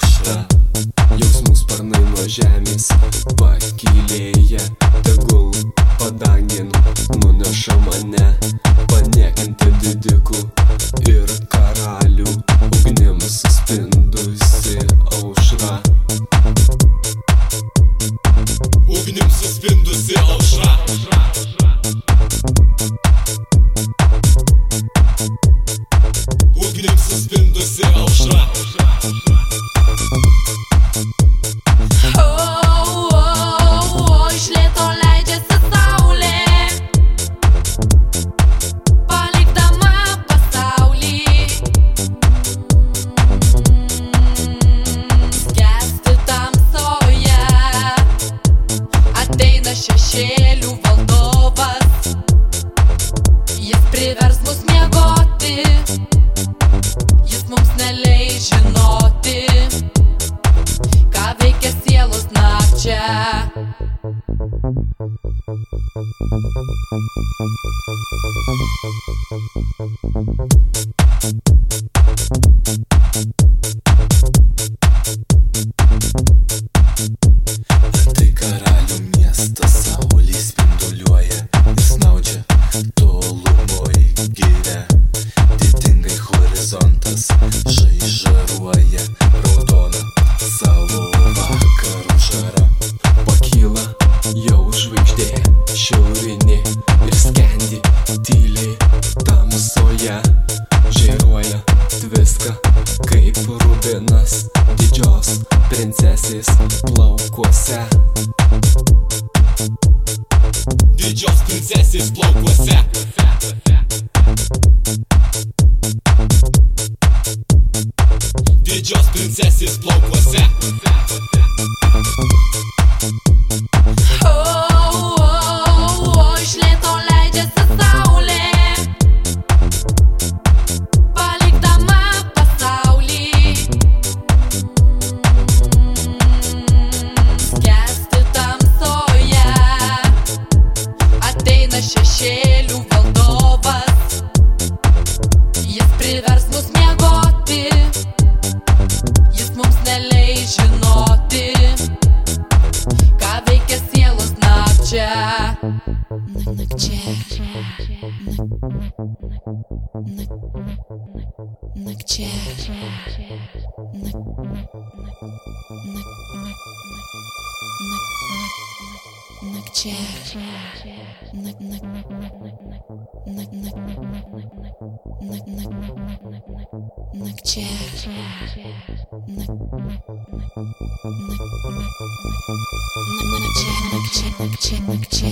kartą Jausmų sparnai nuo žemės pakilėję Tegul padangin nuneša mane Paniekinti didikų ir karalių Ugnim suspindusi aušra. Ugnim suspindusi aušra šešėlių valdovas, jis privers mus miegoti, jis mums neleis žinoti ką veikia sielos nakčia. Tai tamsoje. Žairuoja viską kaip rubinas didžios princesės plaukuose. Didžios princesės plaukuose Didžios princesės plaukuose Ча. На, на, на, на, на, на, на, Ча. На, на, на, на, на, на, на, на, на, на, Ча. На, на, на, на, на, Ча.